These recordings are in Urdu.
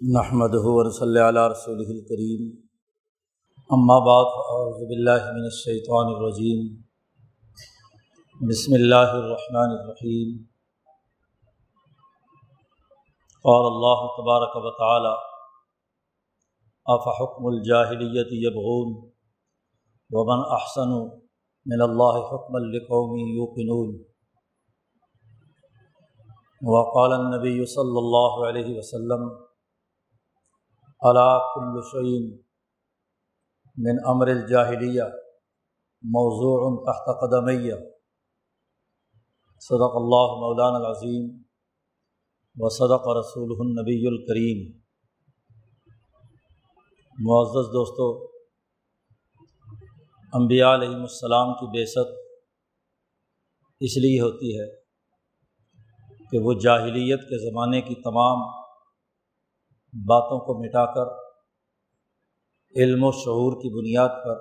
نحمد صلی اللہ رسول الکریم اما بعد اعوذ باللہ من الشیطان الرجیم بسم اللہ الرحمن الرحیم قال اللہ تبارک و تعالی افحکم الجاہلیت یبغون ومن احسن من اللہ حکم القومی یوقنون وقال النبی صلی اللہ علیہ وسلم علا کل شعین من امر الجاہلیہ موضوع تحت قدمیہ صدق اللہ مولان العظیم و صدق رسول النبی الکریم معزز دوستو، انبیاء علیہم السلام کی بیست اس لیے ہوتی ہے کہ وہ جاہلیت کے زمانے کی تمام باتوں کو مٹا کر، علم و شعور کی بنیاد پر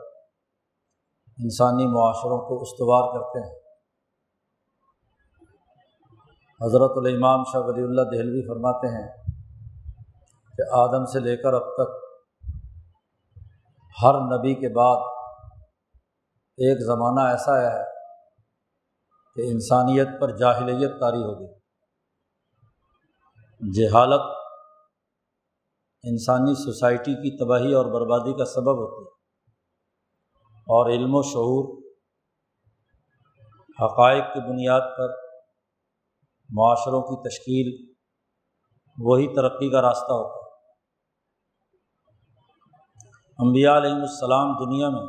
انسانی معاشروں کو استوار کرتے ہیں۔ حضرت الامام شاہ ولی اللہ دہلوی فرماتے ہیں کہ آدم سے لے کر اب تک ہر نبی کے بعد ایک زمانہ ایسا آیا ہے کہ انسانیت پر جاہلیت طاری ہوگی جہالت انسانی سوسائٹی کی تباہی اور بربادی کا سبب ہوتی ہے۔ اور علم و شعور، حقائق کی بنیاد پر معاشروں کی تشکیل، وہی ترقی کا راستہ ہوتا ہے۔ انبیاء علیہم السلام دنیا میں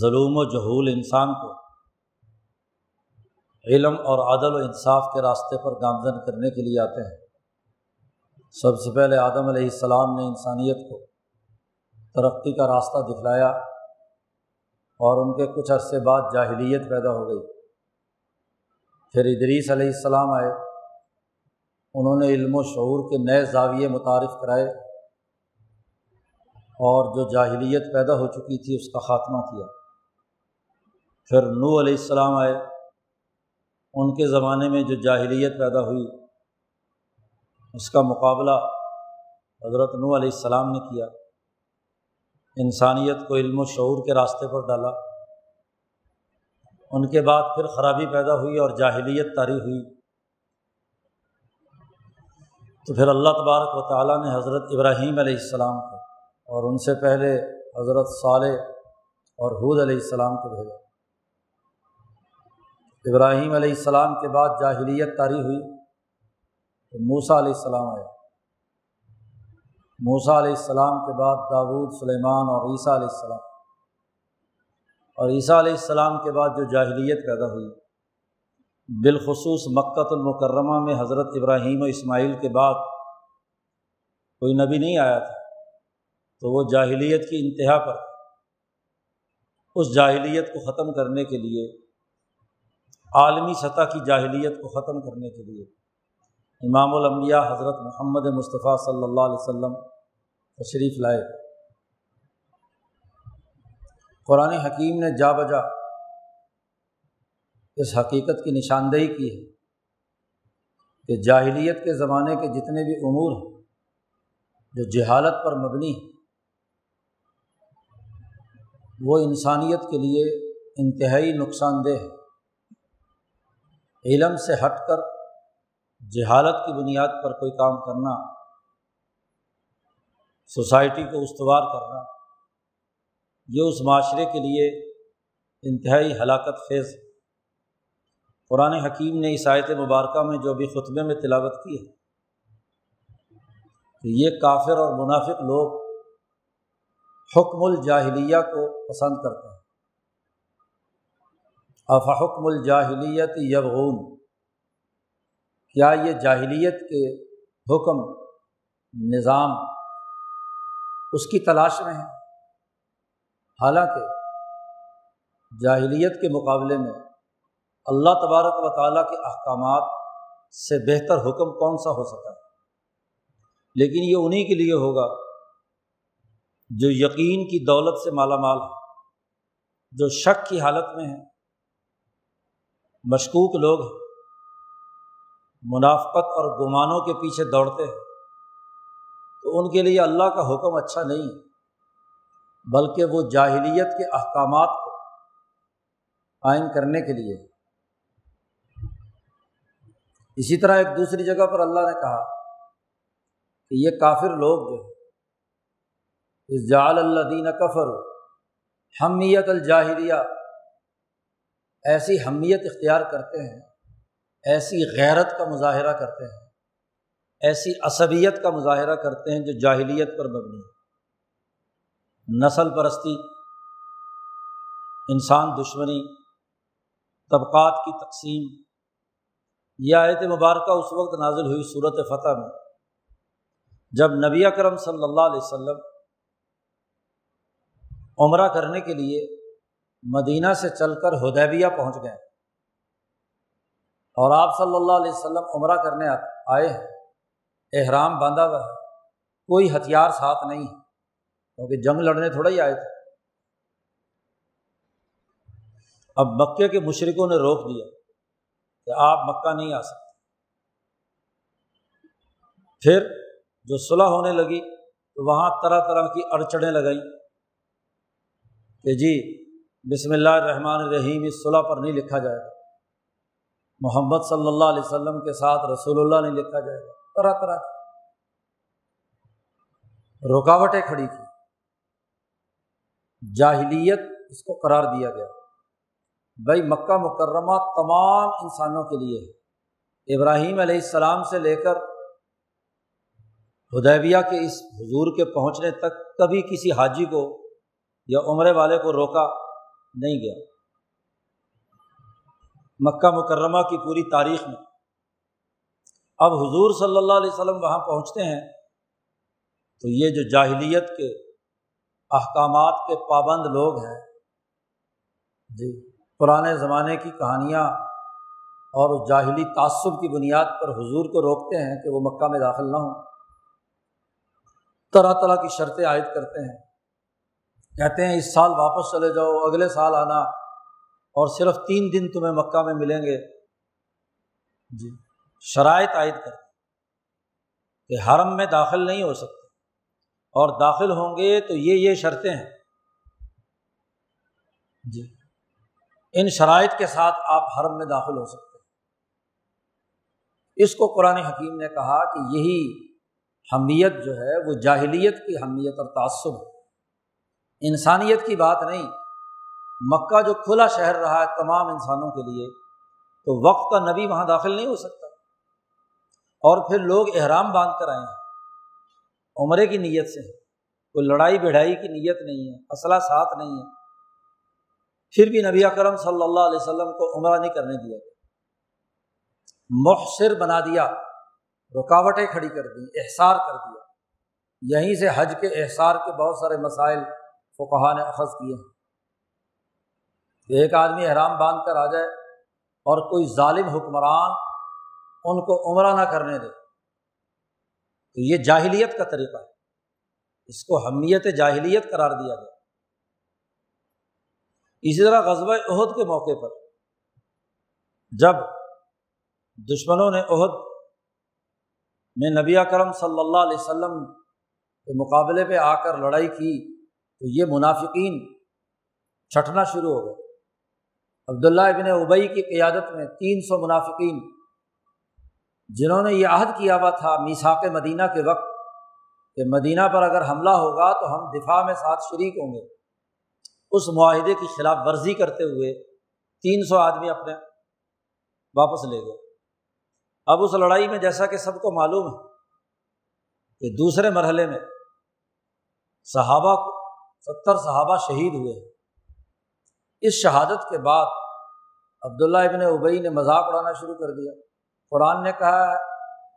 ظلم و جہول انسان کو علم اور عدل و انصاف کے راستے پر گامزن کرنے کے لیے آتے ہیں۔ سب سے پہلے آدم علیہ السلام نے انسانیت کو ترقی کا راستہ دکھلایا اور ان کے کچھ عرصے بعد جاہلیت پیدا ہو گئی۔ پھر ادریس علیہ السلام آئے۔ انہوں نے علم و شعور کے نئے زاویے متعارف کرائے اور جو جاہلیت پیدا ہو چکی تھی اس کا خاتمہ کیا۔ پھر نو علیہ السلام آئے۔ ان کے زمانے میں جو جاہلیت پیدا ہوئی اس کا مقابلہ حضرت نو علیہ السلام نے کیا۔ انسانیت کو علم و شعور کے راستے پر ڈالا۔ ان کے بعد پھر خرابی پیدا ہوئی اور جاہلیت طاری ہوئی۔ تو پھر اللہ تبارک و تعالیٰ نے حضرت ابراہیم علیہ السلام کو اور ان سے پہلے حضرت صالح اور حود علیہ السلام کو بھیجا۔ ابراہیم علیہ السلام کے بعد جاہلیت طاری ہوئی۔ تو موسا علیہ السلام آیا موسا علیہ السلام کے بعد داود، سلیمان اور عیسیٰ علیہ السلام۔ اور عیسیٰ علیہ السلام کے بعد جو جاہلیت پیدا ہوئی، بالخصوص مکت المکرمہ میں حضرت ابراہیم و اسماعیل کے بعد کوئی نبی نہیں آیا تھا، تو وہ جاہلیت کی انتہا پر اس جاہلیت کو ختم کرنے کے لیے، عالمی سطح کی جاہلیت کو ختم کرنے کے لیے امام الانبیاء حضرت محمد مصطفیٰ صلی اللہ علیہ وسلم تشریف لائے۔ قرآن حکیم نے جا بجا اس حقیقت کی نشاندہی کی ہے کہ جاہلیت کے زمانے کے جتنے بھی امور ہیں، جو جہالت پر مبنی وہ انسانیت کے لیے انتہائی نقصان دہ ہے علم سے ہٹ کر جہالت کی بنیاد پر کوئی کام کرنا، سوسائٹی کو استوار کرنا، یہ اس معاشرے کے لیے انتہائی ہلاکت خیز قرآن حکیم نے عیسائیت مبارکہ میں جو بھی خطبے میں تلاوت کی ہے کہ یہ کافر اور منافق لوگ حکم الجاہلیہ کو پسند کرتے ہیں۔ افحکم الجاہلیت یبغون؟ کیا یہ جاہلیت کے حکم، نظام اس کی تلاش میں ہے حالانکہ جاہلیت کے مقابلے میں اللہ تبارک و تعالیٰ کے احکامات سے بہتر حکم کون سا ہو سکتا ہے؟ لیکن یہ انہیں کے لیے ہوگا جو یقین کی دولت سے مالا مال ہے، جو شک کی حالت میں ہے مشکوک لوگ ہیں۔ منافقت اور گمانوں کے پیچھے دوڑتے ہیں۔ تو ان کے لیے اللہ کا حکم اچھا نہیں، بلکہ وہ جاہلیت کے احکامات کو قائم کرنے کے لیے۔ اسی طرح ایک دوسری جگہ پر اللہ نے کہا کہ یہ کافر لوگ جو ہے اس جال اللہ دین کفر حمیت الجاہلیہ، ایسی حمیت اختیار کرتے ہیں ایسی غیرت کا مظاہرہ کرتے ہیں، ایسی عصبیت کا مظاہرہ کرتے ہیں جو جاہلیت پر مبنی ہے۔ نسل پرستی، انسان دشمنی، طبقات کی تقسیم، یہ آیت مبارکہ اس وقت نازل ہوئی صورت فتح میں، جب نبی اکرم صلی اللہ علیہ وسلم عمرہ کرنے کے لیے مدینہ سے چل کر ہدیبیہ پہنچ گئے۔ اور آپ صلی اللہ علیہ وسلم عمرہ کرنے آئے ہیں۔ احرام باندھا ہوا ہے۔ کوئی ہتھیار ساتھ نہیں ہے۔ کیونکہ جنگ لڑنے تھوڑا ہی آئے تھے۔ اب مکے کے مشرقوں نے روک دیا کہ آپ مکہ نہیں آ سکتے۔ پھر جو صلح ہونے لگی تو وہاں طرح طرح کی اڑچڑیں لگائیں کہ جی بسم اللہ الرحمن الرحیم، اس صلح پر نہیں لکھا جائے گا۔ محمد صلی اللہ علیہ وسلم کے ساتھ رسول اللہ نہیں لکھا جائے گا۔ طرح طرح رکاوٹیں کھڑی تھیں جاہلیت اس کو قرار دیا گیا۔ بھائی مکہ مکرمہ تمام انسانوں کے لیے ہے۔ ابراہیم علیہ السلام سے لے کر ہدیبیہ کے اس حضور کے پہنچنے تک کبھی کسی حاجی کو یا عمرے والے کو روکا نہیں گیا۔ مکہ مکرمہ کی پوری تاریخ میں۔ اب حضور صلی اللہ علیہ وسلم وہاں پہنچتے ہیں تو یہ جو جاہلیت کے احکامات کے پابند لوگ ہیں جی پرانے زمانے کی کہانیاں اور اس جاہلی تعصب کی بنیاد پر حضور کو روکتے ہیں کہ وہ مکہ میں داخل نہ ہوں۔ طرح طرح کی شرطیں عائد کرتے ہیں۔ کہتے ہیں، اس سال واپس چلے جاؤ، اگلے سال آنا۔ اور صرف تین دن تمہیں مکہ میں ملیں گے۔ جی۔ شرائط عائد کر۔ کہ حرم میں داخل نہیں ہو سکتے۔ اور داخل ہوں گے تو یہ یہ شرطیں ہیں۔ جی۔ ان شرائط کے ساتھ آپ حرم میں داخل ہو سکتے اس کو قرآن حکیم نے کہا کہ یہی حمیت جو ہے وہ جاہلیت کی حمیت اور تعصب ہے۔ انسانیت کی بات نہیں۔ مکہ جو کھلا شہر رہا ہے تمام انسانوں کے لیے، تو وقت کا نبی وہاں داخل نہیں ہو سکتا۔ اور پھر لوگ احرام باندھ کر آئے ہیں۔ عمرے کی نیت سے۔ کوئی لڑائی بڑھائی کی نیت نہیں ہے، اسلحہ ساتھ نہیں ہے۔ پھر بھی نبی اکرم صلی اللہ علیہ وسلم کو عمرہ نہیں کرنے دیا۔ مخصر بنا دیا، رکاوٹیں کھڑی کر دی احسار کر دیا۔ یہیں سے حج کے احسار کے بہت سارے مسائل فقہ نے اخذ کیے۔ ہیں کہ ایک آدمی احرام باندھ کر آ جائے اور کوئی ظالم حکمران ان کو عمرہ نہ کرنے دے، تو یہ جاہلیت کا طریقہ ہے۔ اس کو حمیت جاہلیت قرار دیا گیا۔ اسی طرح غزبۂ عہد کے موقع پر جب دشمنوں نے عہد میں نبی کرم صلی اللہ علیہ وسلم کے مقابلے پہ آ کر لڑائی کی، تو یہ منافقین چھٹنا شروع ہو گئے۔ عبداللہ ابن ابئی کی قیادت میں تین سو منافقین، جنہوں نے یہ عہد کیا ہوا تھا میساک مدینہ کے وقت کہ مدینہ پر اگر حملہ ہوگا تو ہم دفاع میں ساتھ شریک ہوں گے۔ اس معاہدے کی خلاف ورزی کرتے ہوئے تین سو آدمی اپنے واپس لے گئے۔ اب اس لڑائی میں جیسا کہ سب کو معلوم ہے کہ دوسرے مرحلے میں صحابہ ستر صحابہ شہید ہوئے۔ اس شہادت کے بعد عبداللہ ابن ابئی نے مذاق اڑانا شروع کر دیا۔ قرآن نے کہا ہے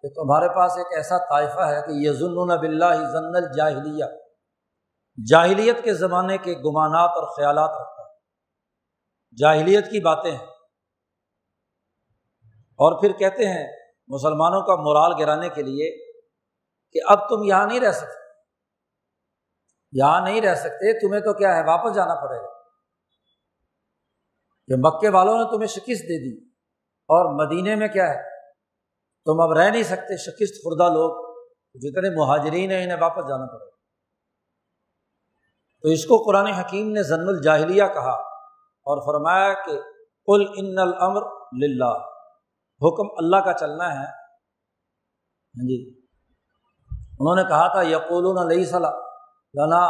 کہ تمہارے پاس ایک ایسا طائفہ ہے کہ یہ ضلع بلّہ ضن الجاہلیہ۔ جاہلیت کے زمانے کے گمانات اور خیالات رکھتا ہے۔ جاہلیت کی باتیں ہیں۔ اور پھر کہتے ہیں مسلمانوں کا مورال گرانے کے لیے کہ اب تم یہاں نہیں رہ سکتے۔ یہاں نہیں رہ سکتے، تمہیں تو کیا ہے، واپس جانا پڑے گا۔ کہ مکے والوں نے تمہیں شکست دے دی۔ اور مدینے میں کیا ہے؟ تم اب رہ نہیں سکتے، شکست خوردہ لوگ۔ جتنے مہاجرین ہیں، انہیں واپس جانا پڑے۔ تو اس کو قرآن حکیم نے ضن الجاہلیہ کہا اور فرمایا کہ کل ان الامر للہ۔ حکم اللہ کا چلنا ہے۔ ہاں جی۔ انہوں نے کہا تھا یقول علیہ صلاح لنا۔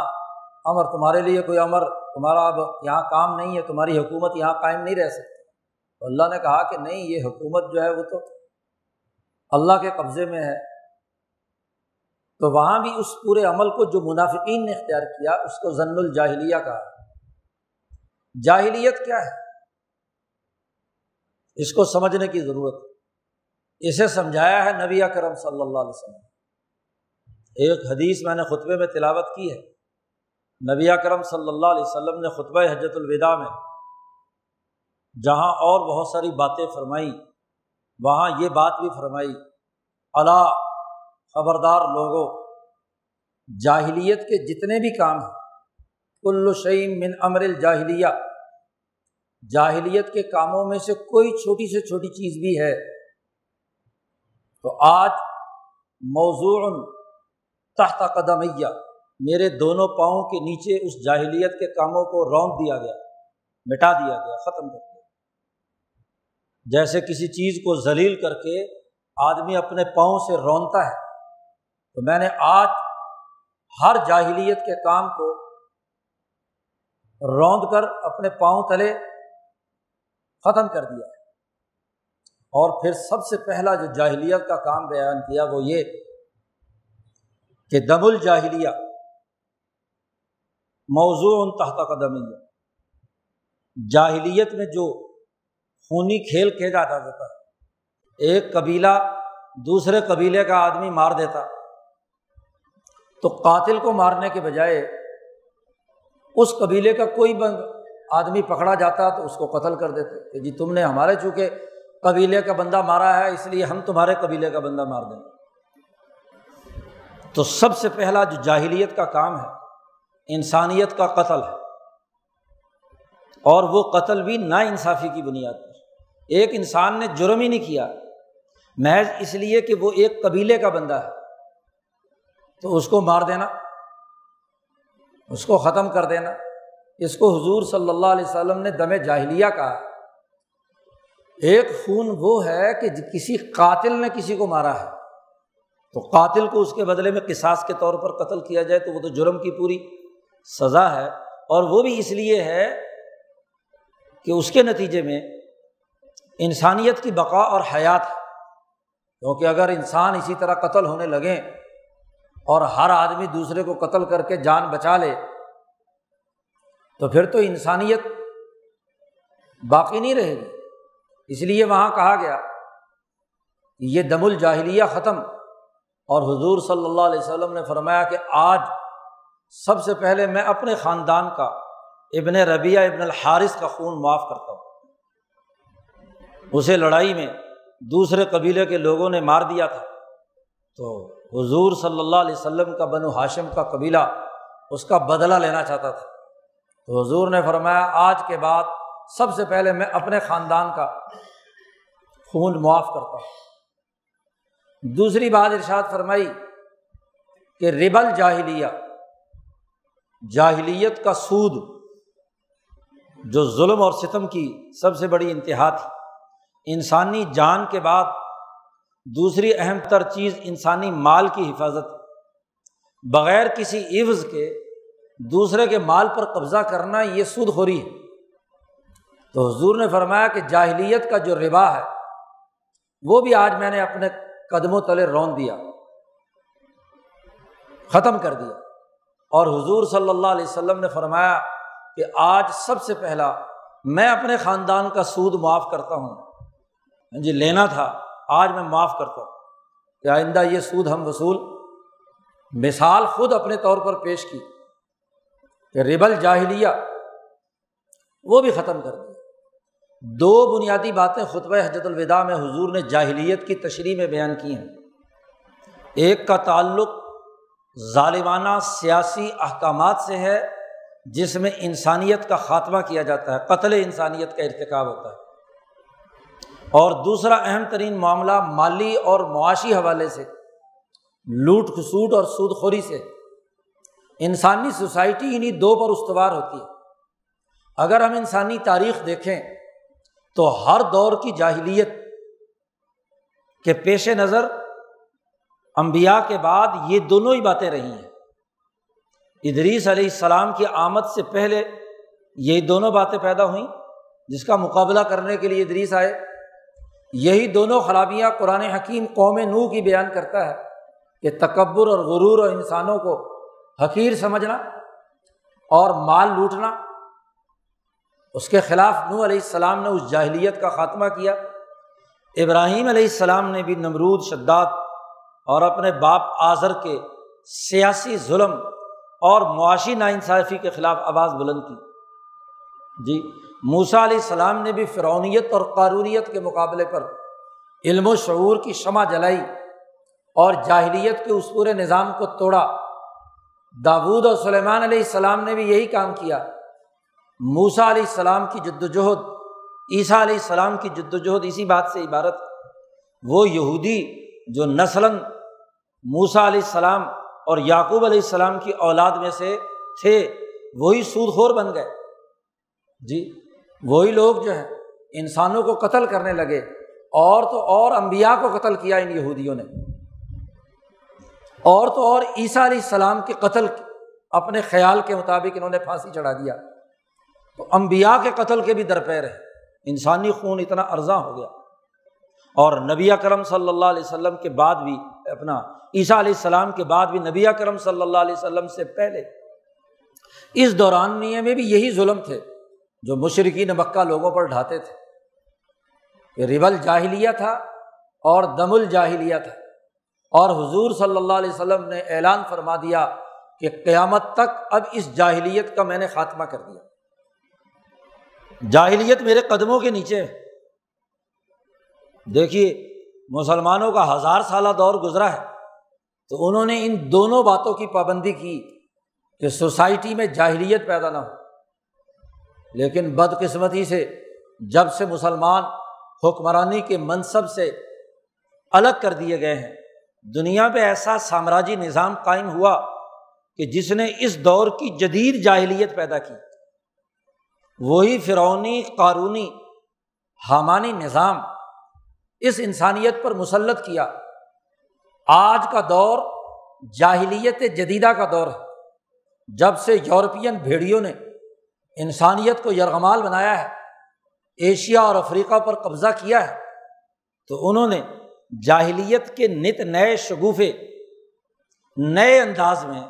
امر تمہارے لیے کوئی امر تمہارا اب یہاں کام نہیں ہے، تمہاری حکومت یہاں قائم نہیں رہ سکتی۔ تو اللہ نے کہا کہ نہیں، یہ حکومت جو ہے وہ تو اللہ کے قبضے میں ہے۔ تو وہاں بھی اس پورے عمل کو جو منافقین نے اختیار کیا، اس کو ضن الجاہلیہ کہا۔ جاہلیت کیا ہے؟ اس کو سمجھنے کی ضرورت۔ اسے سمجھایا ہے نبی کرم صلی اللہ علیہ وسلم۔ ایک حدیث میں نے خطبے میں تلاوت کی ہے۔ نبی کرم صلی اللہ علیہ وسلم نے خطبہ حجت الوداع میں جہاں اور بہت ساری باتیں فرمائی وہاں یہ بات بھی فرمائی، اللہ، خبردار لوگوں جاہلیت کے جتنے بھی کام ہیں، کل شعیم من امر الجاہلیہ، جاہلیت کے کاموں میں سے کوئی چھوٹی سے چھوٹی چیز بھی ہے۔ تو آج موضوع تحت قدمیہ میرے دونوں پاؤں کے نیچے اس جاہلیت کے کاموں کو رونق دیا گیا، مٹا دیا گیا، ختم کر دیا جیسے کسی چیز کو ذلیل کر کے آدمی اپنے پاؤں سے رونتا ہے، تو میں نے آج ہر جاہلیت کے کام کو روند کر اپنے پاؤں تلے ختم کر دیا ہے۔ اور پھر سب سے پہلا جو جاہلیت کا کام بیان کیا وہ یہ کہ دم الجاہلیہ موضوع ان تحت قدم جاہلیت میں جو خونی کھیل کھیلا جاتا ہے ایک قبیلہ دوسرے قبیلے کا آدمی مار دیتا۔ تو قاتل کو مارنے کے بجائے اس قبیلے کا کوئی بند آدمی پکڑا جاتا تو اس کو قتل کر دیتے کہ جی تم نے ہمارے چونکہ قبیلے کا بندہ مارا ہے، اس لیے ہم تمہارے قبیلے کا بندہ مار دیں۔ تو سب سے پہلا جو جاہلیت کا کام ہے انسانیت کا قتل ہے۔ اور وہ قتل بھی نا انصافی کی بنیاد پر۔ ایک انسان نے جرم ہی نہیں کیا۔ محض اس لیے کہ وہ ایک قبیلے کا بندہ ہے۔ تو اس کو مار دینا۔ اس کو ختم کر دینا۔ اس کو حضور صلی اللہ علیہ وسلم نے دم جاہلیہ کہا۔ ایک خون وہ ہے کہ کسی قاتل نے کسی کو مارا ہے۔ تو قاتل کو اس کے بدلے میں قصاص کے طور پر قتل کیا جائے تو وہ تو جرم کی پوری۔ سزا ہے اور وہ بھی اس لیے ہے کہ اس کے نتیجے میں انسانیت کی بقا اور حیات ہے۔ کیونکہ اگر انسان اسی طرح قتل ہونے لگیں اور ہر آدمی دوسرے کو قتل کر کے جان بچا لے، تو پھر تو انسانیت باقی نہیں رہے گی۔ اس لیے وہاں کہا گیا کہ یہ دم الجاہلیہ ختم۔ اور حضور صلی اللہ علیہ وسلم نے فرمایا کہ آج سب سے پہلے میں اپنے خاندان کا، ابن ربیہ ابن الحارث کا خون معاف کرتا ہوں۔ اسے لڑائی میں دوسرے قبیلے کے لوگوں نے مار دیا تھا۔ تو حضور صلی اللہ علیہ وسلم کا بنو ہاشم کا قبیلہ اس کا بدلہ لینا چاہتا تھا۔ تو حضور نے فرمایا، آج کے بعد سب سے پہلے میں اپنے خاندان کا خون معاف کرتا ہوں۔ دوسری بات ارشاد فرمائی کہ ربل جاہلیہ جاہلیت کا سود جو ظلم اور ستم کی سب سے بڑی انتہا تھی۔ انسانی جان کے بعد دوسری اہم تر چیز انسانی مال کی حفاظت۔ بغیر کسی عوض کے دوسرے کے مال پر قبضہ کرنا یہ سود خوری ہے۔ تو حضور نے فرمایا کہ جاہلیت کا جو ربا ہے، وہ بھی آج میں نے اپنے قدموں تلے رون دیا، ختم کر دیا۔ اور حضور صلی اللہ علیہ وسلم نے فرمایا کہ آج سب سے پہلا میں اپنے خاندان کا سود معاف کرتا ہوں۔ ہاں جی لینا تھا، آج میں معاف کرتا ہوں۔ کہ آئندہ یہ سود ہم وصول، مثال خود اپنے طور پر پیش کی کہ ریبل جاہلیہ، وہ بھی ختم کر دی دو بنیادی باتیں خطبہ حجت الوداع میں حضور نے جاہلیت کی تشریح میں بیان کی ہیں۔ ایک کا تعلق ظالمانہ سیاسی احکامات سے ہے جس میں انسانیت کا خاتمہ کیا جاتا ہے، قتل انسانیت کا ارتکاب ہوتا ہے۔ اور دوسرا اہم ترین معاملہ مالی اور معاشی حوالے سے، لوٹ کھسوٹ اور سود خوری سے۔ انسانی سوسائٹی انہیں دو پر استوار ہوتی ہے۔ اگر ہم انسانی تاریخ دیکھیں تو ہر دور کی جاہلیت کے پیش نظر امبیا کے بعد یہ دونوں ہی باتیں رہی ہیں۔ ادریس علیہ السلام کی آمد سے پہلے یہ دونوں باتیں پیدا ہوئیں، جس کا مقابلہ کرنے کے لیے ادریس آئے۔ یہی دونوں خرابیاں قرآن حکیم قوم نو کی بیان کرتا ہے کہ تکبر اور غرور اور انسانوں کو حقیر سمجھنا اور مال لوٹنا۔ اس کے خلاف نو علیہ السلام نے اس جاہلیت کا خاتمہ کیا۔ ابراہیم علیہ السلام نے بھی نمرود، شداد اور اپنے باپ آذر کے سیاسی ظلم اور معاشی ناانصافی کے خلاف آواز بلند کی۔ جی موسا علیہ السلام نے بھی فرونیت اور قارونیت کے مقابلے پر علم و شعور کی شمع جلائی اور جاہلیت کے اس پورے نظام کو توڑا۔ داود اور سلیمان علیہ السلام نے بھی یہی کام کیا۔ موسا علیہ السلام کی جد وجہد عیسیٰ علیہ السلام کی جد وجہد اسی بات سے عبارت۔ وہ یہودی جو نسلاً موسا علیہ السلام اور یعقوب علیہ السلام کی اولاد میں سے تھے، وہی سود خور بن گئے۔ جی وہی لوگ جو ہیں، انسانوں کو قتل کرنے لگے۔ اور تو اور امبیا کو قتل کیا ان یہودیوں نے۔ اور تو اور عیسیٰ علیہ السلام کے قتل اپنے خیال کے مطابق انہوں نے پھانسی چڑھا دیا۔ تو امبیا کے قتل کے بھی درپیر ہے انسانی خون اتنا ارزاں ہو گیا۔ اور نبی کرم صلی اللہ علیہ وسلم کے بعد بھی، اپنا عیسیٰ علیہ السلام کے بعد بھی نبی کرم صلی اللہ علیہ وسلم سے پہلے، اس دوران میں بھی یہی ظلم تھے جو مشرقین مکہ لوگوں پر ڈھاتے تھے۔ یہ ریبل جاہلیہ تھا اور دم الجاہلیہ تھا۔ اور حضور صلی اللہ علیہ وسلم نے اعلان فرما دیا کہ قیامت تک اب اس جاہلیت کا میں نے خاتمہ کر دیا۔ جاہلیت میرے قدموں کے نیچے ہے۔ دیکھیے، مسلمانوں کا ہزار سالہ دور گزرا ہے، تو انہوں نے ان دونوں باتوں کی پابندی کی کہ سوسائٹی میں جاہلیت پیدا نہ ہو۔ لیکن بدقسمتی سے جب سے مسلمان حکمرانی کے منصب سے الگ کر دیے گئے ہیں، دنیا پہ ایسا سامراجی نظام قائم ہوا کہ جس نے اس دور کی جدید جاہلیت پیدا کی۔ وہی فرونی قارونی حامانی نظام اس انسانیت پر مسلط کیا۔ آج کا دور جاہلیت جدیدہ کا دور ہے۔ جب سے یورپین بھیڑیوں نے انسانیت کو یرغمال بنایا ہے، ایشیا اور افریقہ پر قبضہ کیا ہے، تو انہوں نے جاہلیت کے نت نئے شگوفے، نئے انداز میں،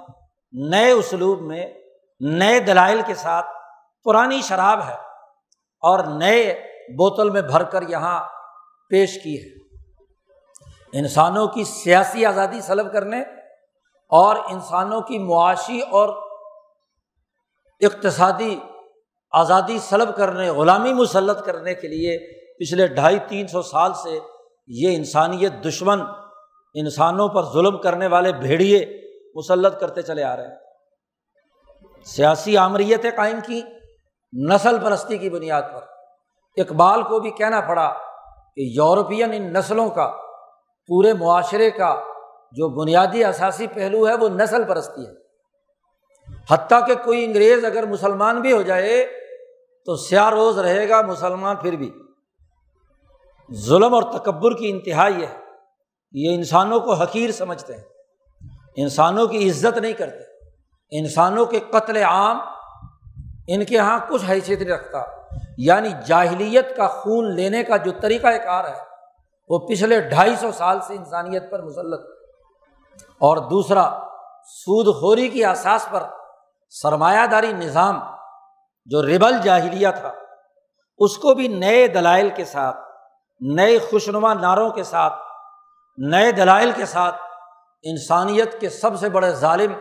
نئے اسلوب میں، نئے دلائل کے ساتھ پرانی شراب ہے اور نئے بوتل میں بھر کر یہاں پیش کی ہے۔ انسانوں کی سیاسی آزادی سلب کرنے اور انسانوں کی معاشی اور اقتصادی آزادی سلب کرنے، غلامی مسلط کرنے کے لیے پچھلے ڈھائی، تین سو سال سے یہ انسانیت دشمن، انسانوں پر ظلم کرنے والے بھیڑیے مسلط کرتے چلے آ رہے ہیں۔ سیاسی آمریتیں قائم کی، نسل پرستی کی بنیاد پر۔ اقبال کو بھی کہنا پڑا کہ یورپین ان نسلوں کا، پورے معاشرے کا جو بنیادی اثاثی پہلو ہے وہ نسل پرستی ہے۔ حتیٰ کہ کوئی انگریز اگر مسلمان بھی ہو جائے تو سیاہ روز رہے گا مسلمان پھر بھی۔ ظلم اور تکبر کی انتہا یہ ہے۔ یہ انسانوں کو حقیر سمجھتے ہیں۔ انسانوں کی عزت نہیں کرتے۔ انسانوں کے قتل عام، ان کے یہاں کچھ حیثیت نہیں رکھتا۔ یعنی جاہلیت کا خون لینے کا جو طریقہ کار ہے، وہ پچھلے ڈھائی سو سال سے انسانیت پر مسلط اور دوسرا، سود خوری کی احساس پر سرمایہ داری نظام جو ریبل جاہلیہ تھا، اس کو بھی نئے دلائل کے ساتھ، نئے خوشنما نعروں کے ساتھ، نئے دلائل کے ساتھ انسانیت کے سب سے بڑے ظالم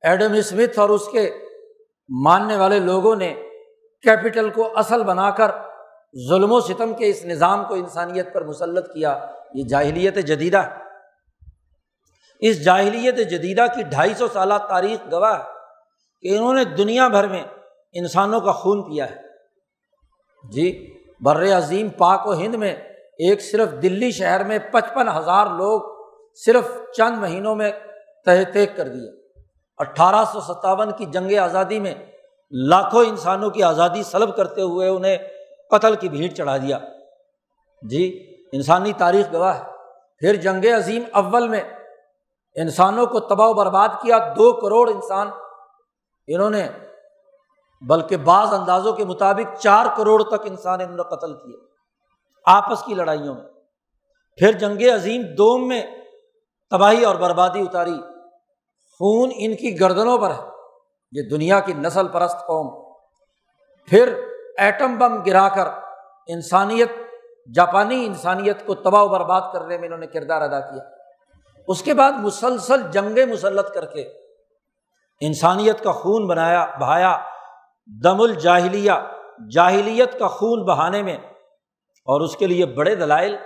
ایڈم اسمتھ اور اس کے ماننے والے لوگوں نے کیپٹل کو اصل بنا کر ظلم و ستم کے اس نظام کو انسانیت پر مسلط کیا، یہ جاہلیت جدیدہ ہے۔ اس جاہلیت جدیدہ کی ڈھائی سو سالہ تاریخ گواہ ہے کہ انہوں نے دنیا بھر میں انسانوں کا خون پیا ہے۔ جی بر عظیم پاک و ہند میں ایک صرف دلی شہر میں پچپن ہزار لوگ صرف چند مہینوں میں تحتیک کر دیا اٹھارہ سو ستاون کی جنگ آزادی میں لاکھوں انسانوں کی آزادی سلب کرتے ہوئے انہیں قتل کی بھیڑ چڑھا دیا۔ جی انسانی تاریخ گواہ ہے۔ پھر جنگ عظیم اول میں انسانوں کو تباہ و برباد کیا۔ دو کروڑ انسان انہوں نے، بلکہ بعض اندازوں کے مطابق چار کروڑ تک انسان انہوں نے قتل کیے۔ آپس کی لڑائیوں میں۔ پھر جنگ عظیم دوم میں تباہی اور بربادی اتاری۔ خون ان کی گردنوں پر ہے۔ یہ دنیا کی نسل پرست قوم۔ پھر ایٹم بم گرا کر انسانیت، جاپانی انسانیت کو تباہ و برباد کرنے میں انہوں نے کردار ادا کیا۔ اس کے بعد مسلسل جنگیں مسلط کر کے انسانیت کا خون بنایا، بہایا۔ دم الجاہلیہ، جاہلیت کا خون بہانے میں۔ اور اس کے لیے بڑے دلائل،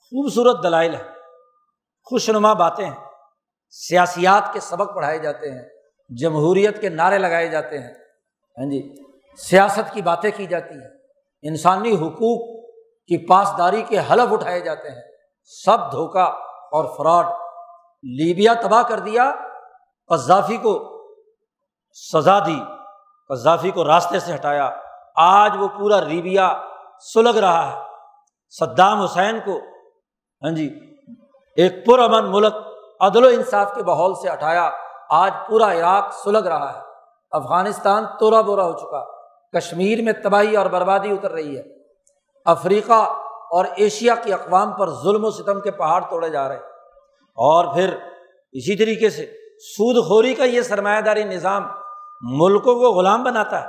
خوبصورت دلائل ہیں۔ خوش نما باتیں ہیں۔ سیاسیات کے سبق پڑھائے جاتے ہیں۔ جمہوریت کے نعرے لگائے جاتے ہیں۔ ہاں جی سیاست کی باتیں کی جاتی ہیں۔ انسانی حقوق کی پاسداری کے حلف اٹھائے جاتے ہیں۔ سب دھوکہ اور فراڈ۔ لیبیا تباہ کر دیا، قذافی کو سزا دی، قذافی کو راستے سے ہٹایا۔ آج وہ پورا لیبیا سلگ رہا ہے۔ صدام حسین کو ہاں جی ایک پرامن ملک عدل و انصاف کے ماحول سے ہٹایا۔ آج پورا عراق سلگ رہا ہے۔ افغانستان توڑا بورا ہو چکا۔ کشمیر میں تباہی اور بربادی اتر رہی ہے۔ افریقہ اور ایشیا کی اقوام پر ظلم و ستم کے پہاڑ توڑے جا رہے اور پھر اسی طریقے سے سود خوری کا یہ سرمایہ داری نظام ملکوں کو غلام بناتا ہے۔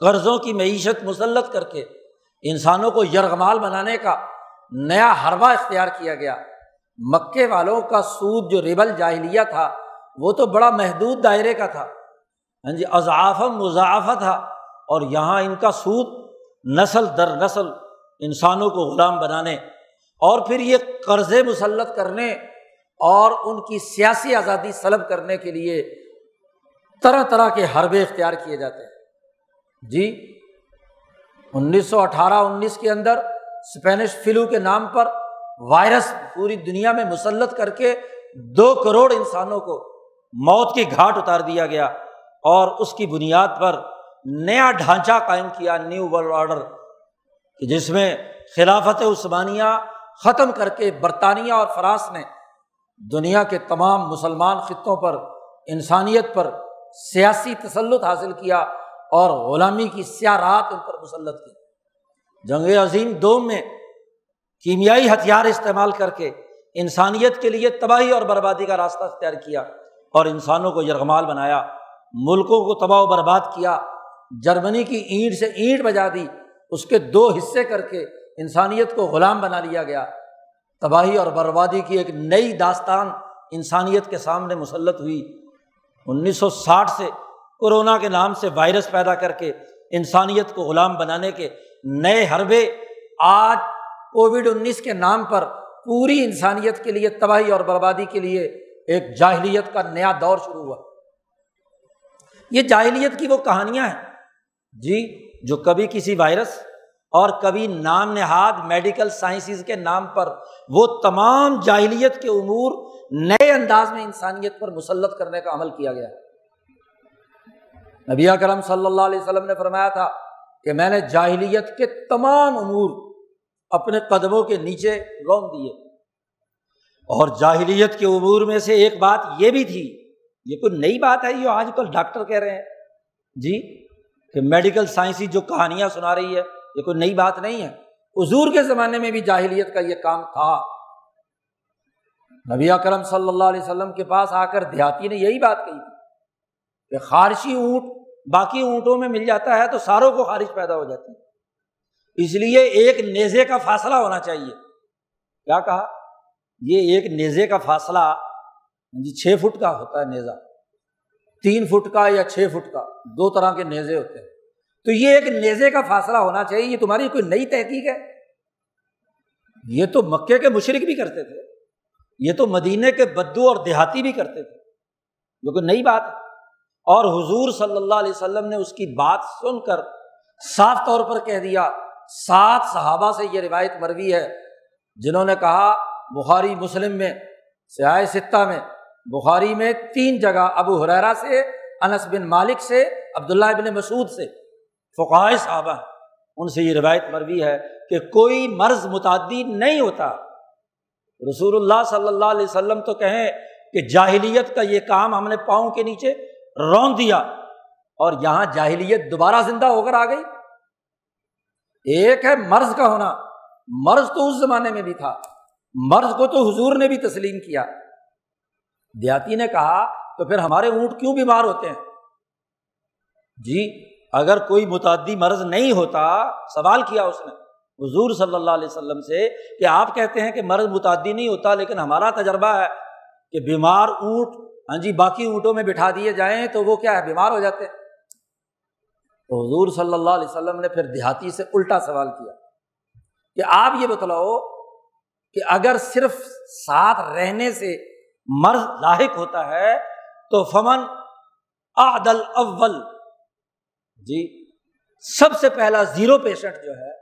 قرضوں کی معیشت مسلط کر کے انسانوں کو یرغمال بنانے کا نیا حربہ اختیار کیا گیا۔ مکے والوں کا سود جو ریبل جاہلیہ تھا وہ تو بڑا محدود دائرے کا تھا۔ ہاں جی اضاف مضافہ تھا اور یہاں ان کا سود نسل در نسل انسانوں کو غلام بنانے اور پھر یہ قرضے مسلط کرنے اور ان کی سیاسی آزادی سلب کرنے کے لیے طرح طرح کے حربے اختیار کیے جاتے ہیں۔ جی انیس سو اٹھارہ انیس کے اندر اسپینش فلو کے نام پر وائرس پوری دنیا میں مسلط کر کے دو کروڑ انسانوں کو موت کی گھاٹ اتار دیا گیا اور اس کی بنیاد پر نیا ڈھانچہ قائم کیا نیو ورلڈ آرڈر کہ جس میں خلافت عثمانیہ ختم کر کے برطانیہ اور فراس نے دنیا کے تمام مسلمان خطوں پر، انسانیت پر سیاسی تسلط حاصل کیا اور غلامی کی سیاہ رات ان پر مسلط کی۔ جنگ عظیم دوم میں کیمیائی ہتھیار استعمال کر کے انسانیت کے لیے تباہی اور بربادی کا راستہ اختیار کیا۔ اور انسانوں کو یرغمال بنایا، ملکوں کو تباہ و برباد کیا، جرمنی کی اینٹ سے اینٹ بجا دی، اس کے دو حصے کر کے انسانیت کو غلام بنا لیا گیا۔ تباہی اور بربادی کی ایک نئی داستان انسانیت کے سامنے مسلط ہوئی۔ انیس سو ساٹھ سے کورونا کے نام سے وائرس پیدا کر کے انسانیت کو غلام بنانے کے نئے حربے آج کووڈ انیس کے نام پر پوری انسانیت کے لیے تباہی اور بربادی کے لیے ایک جاہلیت کا نیا دور شروع ہوا۔ یہ جاہلیت کی وہ کہانیاں ہیں۔ جی جو کبھی کسی وائرس اور کبھی نام نہاد میڈیکل سائنسز کے نام پر وہ تمام جاہلیت کے امور نئے انداز میں انسانیت پر مسلط کرنے کا عمل کیا گیا۔ نبی کرم صلی اللہ علیہ وسلم نے فرمایا تھا کہ میں نے جاہلیت کے تمام امور اپنے قدموں کے نیچے رون دیے۔ اور جاہلیت کے امور میں سے ایک بات یہ بھی تھی، یہ کوئی نئی بات ہے، یہ آج کل ڈاکٹر کہہ رہے ہیں۔ جی کہ میڈیکل سائنسی جو کہانیاں سنا رہی ہے، یہ کوئی نئی بات نہیں ہے۔ حضور کے زمانے میں بھی جاہلیت کا یہ کام تھا۔ نبی اکرم صلی اللہ علیہ وسلم کے پاس آ کر دیہاتی نے یہی بات کہی تھی کہ خارشی اونٹ باقی اونٹوں میں مل جاتا ہے تو ساروں کو خارش پیدا ہو جاتی۔ ہے اس لیے ایک نیزے کا فاصلہ ہونا چاہیے۔ کیا کہا؟ یہ ایک نیزے کا فاصلہ جی چھ فٹ کا ہوتا ہے نیزا تین فٹ کا یا چھ فٹ کا، دو طرح کے نیزے ہوتے ہیں۔ تو یہ ایک نیزے کا فاصلہ ہونا چاہیے، یہ تمہاری کوئی نئی تحقیق ہے؟ یہ تو مکے کے مشرق بھی کرتے تھے۔ یہ تو مدینے کے بدو اور دیہاتی بھی کرتے تھے۔ جو کہ نئی بات ہے؟ اور حضور صلی اللہ علیہ وسلم نے اس کی بات سن کر صاف طور پر کہہ دیا۔ سات صحابہ سے یہ روایت مروی ہے، جنہوں نے کہا بخاری مسلم میں سیاح ستہ میں، بخاری میں تین جگہ ابو حریرا سے، انس بن مالک سے، عبداللہ بن مسعود سے۔ فقائے صحابہ، ان سے یہ روایت مروی ہے کہ کوئی مرض متعدی نہیں ہوتا۔ رسول اللہ صلی اللہ علیہ وسلم تو کہیں کہ جاہلیت کا یہ کام ہم نے پاؤں کے نیچے رون دیا اور یہاں جاہلیت دوبارہ زندہ ہو کر آ گئی۔ ایک ہے مرض کا ہونا، مرض تو اس زمانے میں بھی تھا۔ مرض کو تو حضور نے بھی تسلیم کیا۔ دیہاتی نے کہا، تو پھر ہمارے اونٹ کیوں بیمار ہوتے ہیں؟ جی اگر کوئی متعدی مرض نہیں ہوتا، سوال کیا اس نے۔ حضور صلی اللہ علیہ وسلم سے کہ آپ کہتے ہیں کہ مرض متعدی نہیں ہوتا، لیکن ہمارا تجربہ ہے کہ بیمار اونٹ ہاں جی باقی اونٹوں میں بٹھا دیے جائیں تو وہ کیا ہے، بیمار ہو جاتے ہیں۔ تو حضور صلی اللہ علیہ وسلم نے پھر دیہاتی سے الٹا سوال کیا کہ آپ یہ بتلاؤ کہ اگر صرف ساتھ رہنے سے مرض لاحق ہوتا ہے تو فمن عدل اول جی سب سے پہلا زیرو پیشنٹ جو ہے،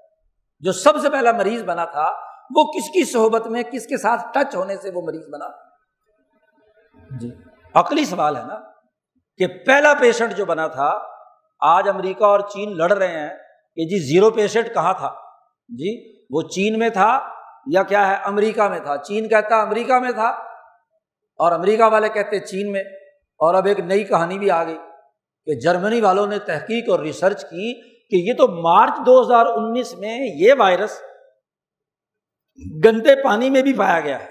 جو سب سے پہلا مریض بنا تھا، وہ کس کی صحبت میں کس کے ساتھ ٹچ ہونے سے وہ مریض بنا؟ جی عقلی سوال ہے نا کہ پہلا پیشنٹ جو بنا تھا، آج امریکہ اور چین لڑ رہے ہیں کہ جی زیرو پیشنٹ کہاں تھا؟ جی وہ چین میں تھا یا کیا ہے امریکہ میں تھا۔ چین کہتا امریکہ میں تھا۔ اور امریکہ والے کہتے چین میں۔ اور اب ایک نئی کہانی بھی آ گئی کہ جرمنی والوں نے تحقیق اور ریسرچ کی کہ یہ تو مارچ دو ہزار انیس میں یہ وائرس گندے پانی میں بھی پایا گیا ہے۔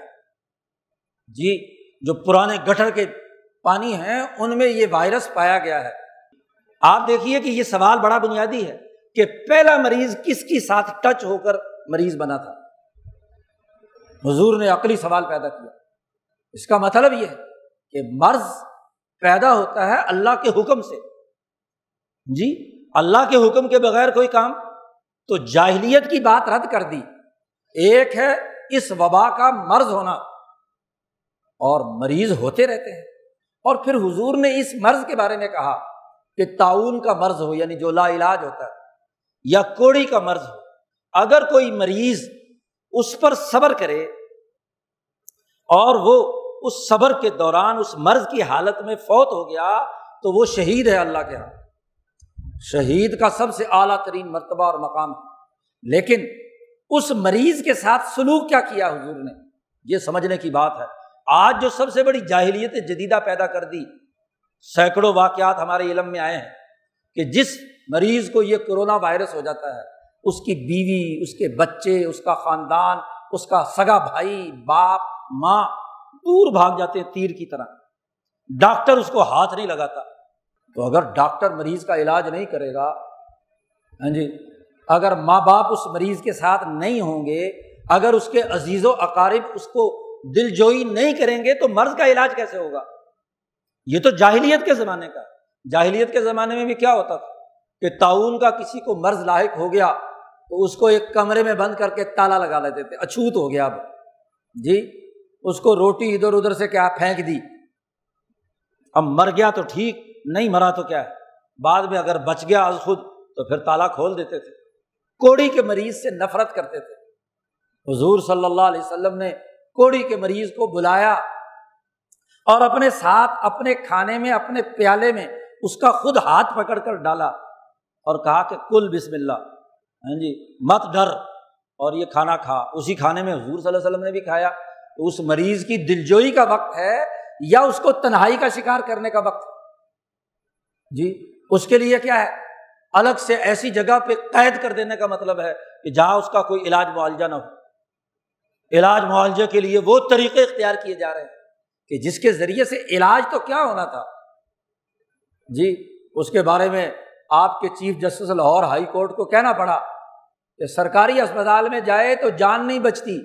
جی جو پرانے گٹر کے پانی ہیں، ان میں یہ وائرس پایا گیا ہے۔ آپ دیکھیے کہ یہ سوال بڑا بنیادی ہے کہ پہلا مریض کس کی ساتھ ٹچ ہو کر مریض بنا تھا۔ حضور نے عقلی سوال پیدا کیا۔ اس کا مطلب یہ ہے کہ مرض پیدا ہوتا ہے اللہ کے حکم سے۔ جی اللہ کے حکم کے بغیر کوئی کام۔ تو جاہلیت کی بات رد کر دی۔ ایک ہے اس وبا کا مرض ہونا۔ اور مریض ہوتے رہتے ہیں۔ اور پھر حضور نے اس مرض کے بارے میں کہا کہ تعاون کا مرض ہو یعنی جو لا علاج ہوتا ہے، یا کوڑی کا مرض ہو۔ اگر کوئی مریض اس پر صبر کرے اور وہ اس صبر کے دوران اس مرض کی حالت میں فوت ہو گیا تو وہ شہید ہے اللہ کے یہاں شہید کا سب سے اعلیٰ ترین مرتبہ اور مقام لیکن اس مریض کے ساتھ سلوک کیا کیا حضور نے؟ یہ سمجھنے کی بات ہے۔ آج جو سب سے بڑی جاہلیت جدیدہ پیدا کر دی، سینکڑوں واقعات ہمارے علم میں آئے ہیں کہ جس مریض کو یہ کورونا وائرس ہو جاتا ہے اس کی بیوی، اس کے بچے، اس کا خاندان، اس کا سگا بھائی، باپ، ماں دور بھاگ جاتے ہیں تیر کی طرح۔ ڈاکٹر اس کو ہاتھ نہیں لگاتا۔ تو اگر ڈاکٹر مریض کا علاج نہیں کرے گا ہاں جی اگر ماں باپ اس مریض کے ساتھ نہیں ہوں گے، اگر اس کے عزیز و اقارب اس کو دل جوئی نہیں کریں گے، تو مرض کا علاج کیسے ہوگا؟ یہ تو جاہلیت کے زمانے کا۔ جاہلیت کے زمانے میں بھی کیا ہوتا تھا؟ کہ تعاون کا کسی کو مرض لاحق ہو گیا تو اس کو ایک کمرے میں بند کر کے تالا لگا لیتے تھے۔ اچھوت ہو گیا اب۔ جی اس کو روٹی ادھر ادھر سے کیا پھینک دی۔ اب مر گیا تو ٹھیک، نہیں مرا تو کیا ہے؟ بعد میں اگر بچ گیا از خود تو پھر تالا کھول دیتے تھے۔ کوڑی کے مریض سے نفرت کرتے تھے۔ حضور صلی اللہ علیہ وسلم نے کوڑی کے مریض کو بلایا اور اپنے ساتھ، اپنے کھانے میں، اپنے پیالے میں اس کا خود ہاتھ پکڑ کر ڈالا اور کہا کہ کل بسم اللہ۔ ہاں جی مت ڈر۔ اور یہ کھانا کھا۔ اسی کھانے میں حضور صلی اللہ علیہ وسلم نے بھی کھایا۔ تو اس مریض کی دلجوئی کا وقت ہے یا اس کو تنہائی کا شکار کرنے کا وقت؟ جی اس کے لیے کیا ہے؟ الگ سے ایسی جگہ پہ قید کر دینے کا مطلب ہے کہ جہاں اس کا کوئی علاج معالجہ نہ ہو۔ علاج معالجے کے لیے وہ طریقے اختیار کیے جا رہے ہیں کہ جس کے ذریعے سے علاج تو کیا ہونا تھا؟ جی اس کے بارے میں آپ کے chief justice Lahore high court کو کہنا پڑا کہ سرکاری اسپتال میں جائے تو جان نہیں بچتی